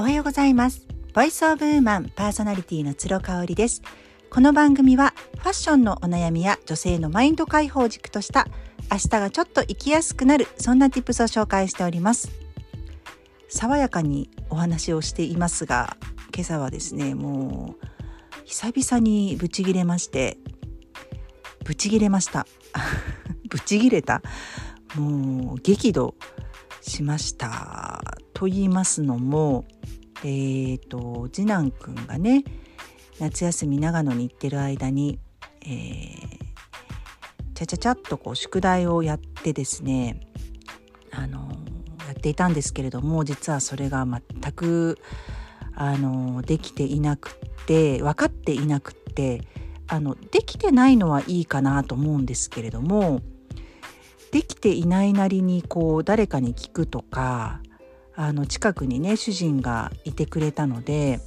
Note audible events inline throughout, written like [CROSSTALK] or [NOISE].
おはようございます。ボイスオブウーマンパーソナリティの鶴香織です。この番組はファッションのお悩みや女性のマインド解放軸とした明日がちょっと生きやすくなるそんな tips を紹介しております。爽やかにお話をしていますが今朝はですねもう久々にブチギレましてブチギレました。[LAUGHS] ブチギレた。もう激怒しました。と言いますのもえーと、次男くんがね夏休み長野に行ってる間に、えー、ちゃちゃちゃっとこう宿題をやってですねあのやっていたんですけれども実はそれが全くあのできていなくって分かっていなくってあのできてないのはいいかなと思うんですけれどもできていないなりにこう誰かに聞くとかあの近くにね主人がいてくれたので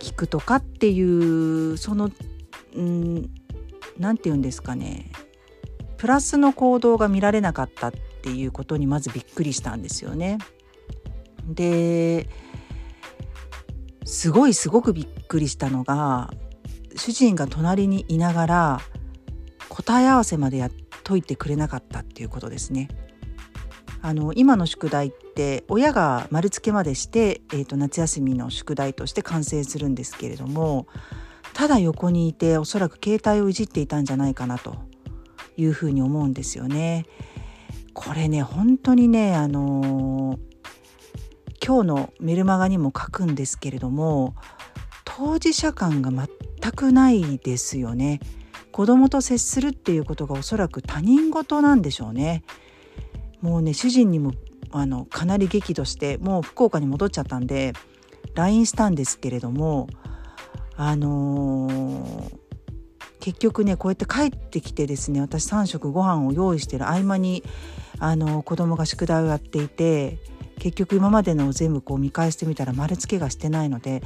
聞くとかっていうその何て言うんですかねプラスの行動が見られなかったっていうことにまずびっくりしたんですよね。ですごいすごくびっくりしたのが主人が隣にいながら答え合わせまでやっといてくれなかったっていうことですね。あの今の宿題って親が丸付けまでして、えーと、夏休みの宿題として完成するんですけれどもただ横にいておそらく携帯をいじっていたんじゃないかなというふうに思うんですよね。これね本当にねあのー、今日のメルマガにも書くんですけれども当事者感が全くないですよね。子供と接するっていうことがおそらく他人事なんでしょうね。もうね主人にもあのかなり激怒してもう福岡に戻っちゃったんで LINE したんですけれどもあのー、結局ねこうやって帰ってきてですね私3食ご飯を用意してる合間にあの子供が宿題をやっていて結局今までのを全部こう見返してみたら丸付けがしてないので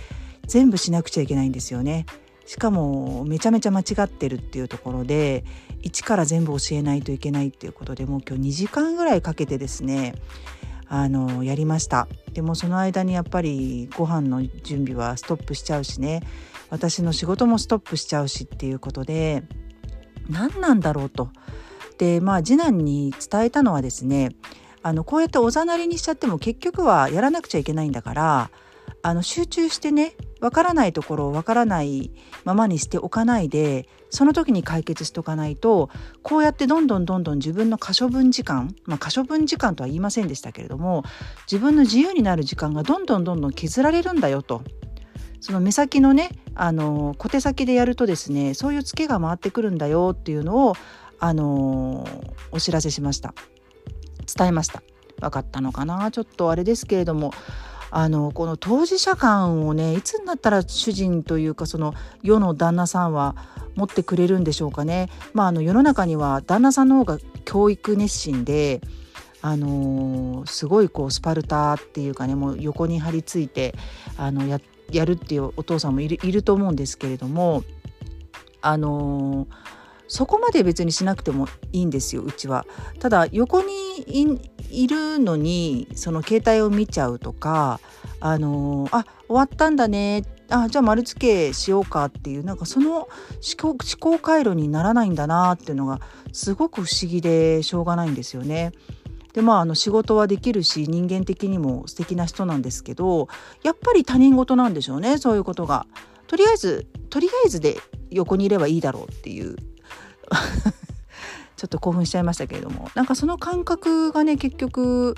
全部しなくちゃいけないんですよね。しかもめちゃめちゃ間違ってるっていうところで一から全部教えないといけないっていうことでもう今日2時間ぐらいかけてですねあのやりました。でもその間にやっぱりご飯の準備はストップしちゃうしね私の仕事もストップしちゃうしっていうことで何なんだろうと。でまあ次男に伝えたのはですねあのこうやっておざなりにしちゃっても結局はやらなくちゃいけないんだからあの集中してねわからないところをわからないままにしておかないでその時に解決しとかないとこうやってどんどんどんどん自分の可処分時間まあ可処分時間とは言いませんでしたけれども自分の自由になる時間がどんどんどんどん削られるんだよと。その目先のねあの小手先でやるとですねそういうツケが回ってくるんだよっていうのをあのお知らせしました。伝えました。分かったのかな？ちょっとあれですけれども。あのこの当事者感をねいつになったら主人というかその世の旦那さんは持ってくれるんでしょうかね。まあ、あの世の中には旦那さんの方が教育熱心であの、すごいこうスパルタっていうかねもう横に張り付いてあのやるっていうお父さんもいるいると思うんですけれどもあのー、そこまで別にしなくてもいいんですようちは。ただ横にいるのにその携帯を見ちゃうとかあのあ終わったんだねあじゃあ丸付けしようかっていうなんかその思考思考回路にならないんだなっていうのがすごく不思議でしょうがないんですよね。でまああの仕事はできるし人間的にも素敵な人なんですけどやっぱり他人事なんでしょうねそういうことが。とりあえずとりあえずで横にいればいいだろうっていう [LAUGHS] ちょっと興奮しちゃいましたけれどもなんかその感覚がね結局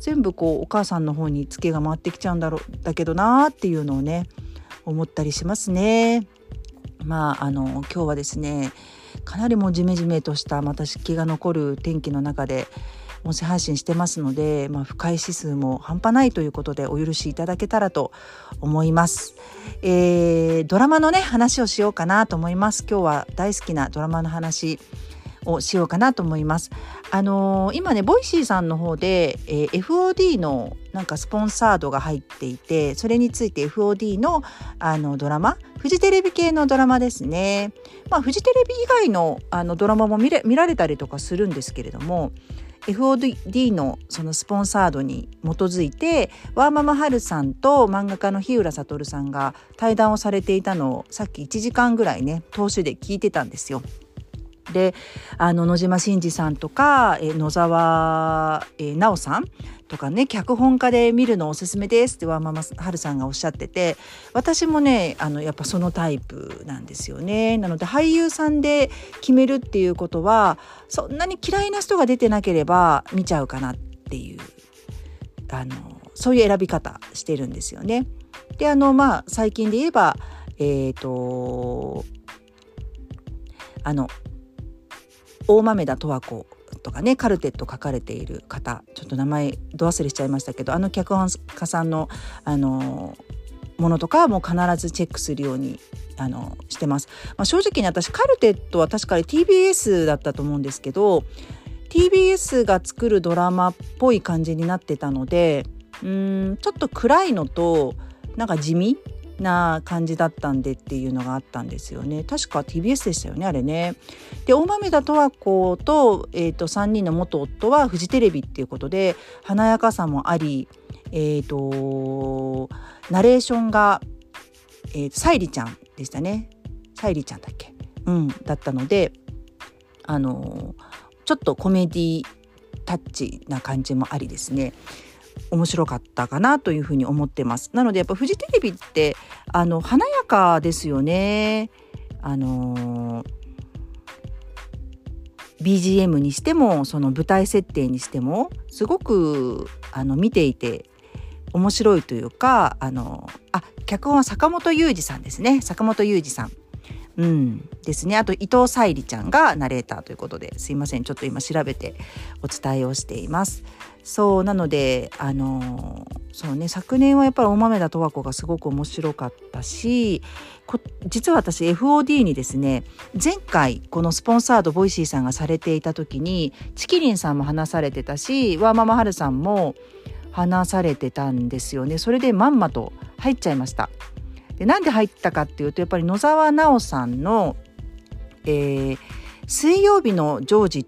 全部こうお母さんの方にツケが回ってきちゃうんだろうだけどなーっていうのをね思ったりしますね。まああの今日はですねかなりもうジメジメとしたまた湿気が残る天気の中で音声配信してますので、まあ、不快指数も半端ないということでお許しいただけたらと思います。えー、ドラマのね話をしようかなと思います。今日は大好きなドラマの話をしようかなと思います。あのー、今ね Voicy さんの方で、えー、FOD のなんかスポンサードが入っていてそれについて FOD のあのドラマフジテレビ系のドラマですね。まあフジテレビ以外のあのドラマも見れ見られたりとかするんですけれども FOD のそのスポンサードに基づいてワーママハルさんと漫画家の日浦悟さんが対談をされていたのをさっき1時間ぐらいね投資で聞いてたんですよ。であの野島真司さんとかえ野沢え直さんとかね脚本家で見るのおすすめですってワーママハルさんがおっしゃってて私もねあのやっぱそのタイプなんですよね。なので俳優さんで決めるっていうことはそんなに嫌いな人が出てなければ見ちゃうかなっていうあのそういう選び方してるんですよね。であのまあ最近で言えばえっ、ー、とあの大豆田十和子とかねカルテット書かれている方ちょっと名前ど忘れしちゃいましたけどあの脚本家さんのあのものとかはもう必ずチェックするようにあのしてます。まあ、正直に私カルテットは確かに TBS だったと思うんですけど TBS が作るドラマっぽい感じになってたのでうんちょっと暗いのとなんか地味な感じだったんでっていうのがあったんですよね。確か TBS でしたよねあれね。で大豆田十和子と,、えーと、3人の元夫はフジテレビっていうことで華やかさもありえっ、ー、とナレーションが、えー、沙莉ちゃんでしたね。沙莉ちゃんだっけ？うんだったのであのちょっとコメディタッチな感じもありですね。面白かったかなというふうに思ってます。なのでやっぱフジテレビってあの華やかですよね。あの BGM にしてもその舞台設定にしてもすごくあの見ていて面白いというかあのあ脚本は坂元裕二さんですね坂元裕二さん。うん、ですね。あと伊藤沙莉ちゃんがナレーターということですいません。ちょっと今調べてお伝えをしています。そうなのであのそうね昨年はやっぱり大豆田とわ子がすごく面白かったし実は私 FOD にですね前回このスポンサード Voicy さんがされていた時にちきりんさんも話されてたしワーママハルさんも話されてたんですよね。それでまんまと入っちゃいました。でなんで入ったかっていうとやっぱり野沢直さんの、えー、水曜日のジョージ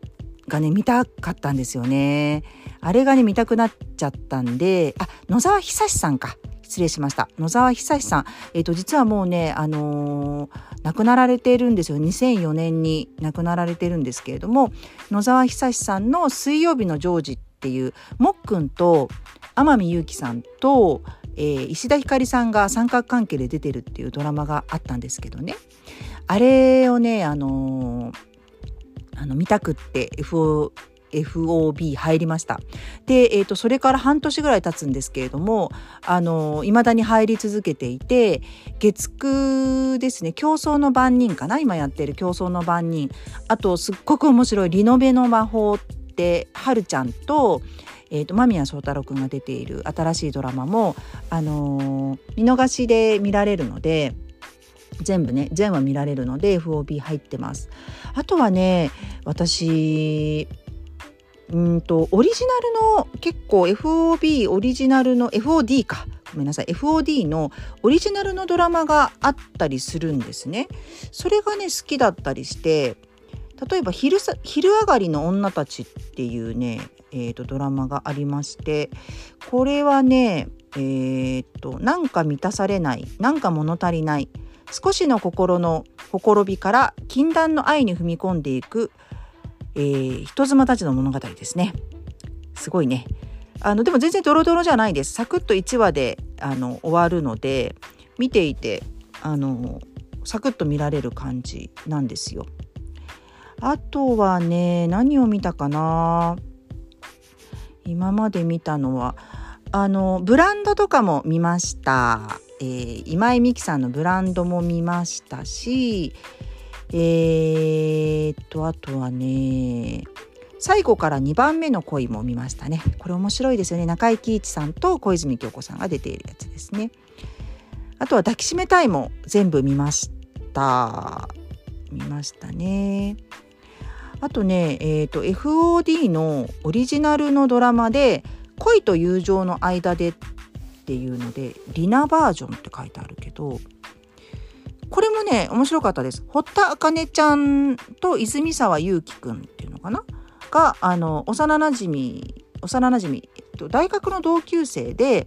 がね見たかったんですよね。あれがね見たくなっちゃったんであ野沢久志さんか。失礼しました。野沢久志さん、えーと、実はもうね、あのー、亡くなられているんですよ。2004年に亡くなられてるんですけれども野沢久志さんの「水曜日のジョージ」っていうもっくんと天海祐希さんと、えー、石田ひかりさんが三角関係で出てるっていうドラマがあったんですけどねあれをねあのー、あの見たくって FO FOB 入りました。で、えーと、それから半年ぐらい経つんですけれどもあの未だに入り続けていて月9ですね競争の番人かな今やってる競争の番人あとすっごく面白い「リノベの魔法」ってはるちゃんとえーと、間宮祥太朗くんが出ている新しいドラマも、あのー、見逃しで見られるので全部ね全話見られるので FOB 入ってます。あとはね私うんとオリジナルの結構 FOB オリジナルの FOD かごめんなさい FOD のオリジナルのドラマがあったりするんですね。それがね好きだったりして例えば昼さ「昼上がりの女たち」っていうね、えーと、ドラマがありましてこれはねえー、っとなんか満たされないなんか物足りない少しの心のほころびから禁断の愛に踏み込んでいくえー、人妻たちの物語ですね。すごいね。あのでも全然ドロドロじゃないです。サクッと1話であの終わるので見ていてあのサクッと見られる感じなんですよ。あとはね何を見たかな？今まで見たのはあのブランドとかも見ました、えー、今井美樹さんのブランドも見ましたしえー、っとあとはね最後から2番目の恋も見ましたね。これ面白いですよね。中井貴一さんと小泉京子さんが出ているやつですね。あとは抱きしめたいも全部見ました。見ましたね。あとね、えーと、FOD のオリジナルのドラマで「恋と友情の間で」っていうので「リナバージョン」って書いてあるけどこれもね面白かったです。堀田茜ちゃんと泉沢祐希くんっていうのかな？があの幼なじみ幼なじみ、えっと、大学の同級生で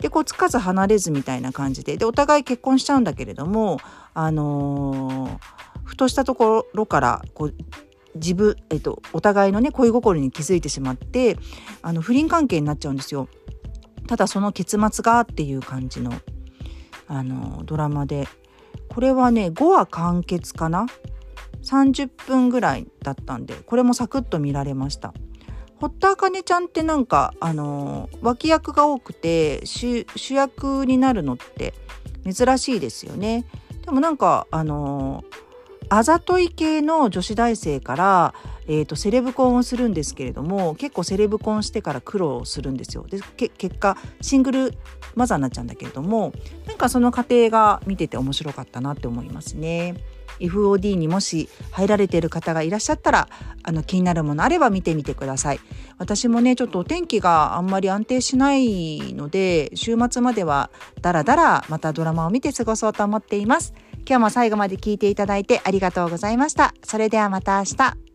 でこうつかず離れずみたいな感じででお互い結婚しちゃうんだけれどもあのー、ふとしたところからこう自分、えっと、お互いのね恋心に気づいてしまってあの不倫関係になっちゃうんですよ。ただその結末がっていう感じのあのドラマで。これはね5話完結かな？30分ぐらいだったんでこれもサクッと見られました。堀田茜ちゃんってなんかあの脇役が多くて主役になるのって珍しいですよね。でもなんかあのあざとい系の女子大生から、えーと、セレブ婚をするんですけれども結構セレブ婚してから苦労するんですよ。で結果シングルマザーになっちゃうんだけれどもなんかその過程が見てて面白かったなって思いますね。FOD にもし入られている方がいらっしゃったらあの気になるものあれば見てみてください私もねちょっとお天気があんまり安定しないので週末まではだらだらまたドラマを見て過ごそうと思っています今日も最後まで聞いていただいてありがとうございました。それではまた明日。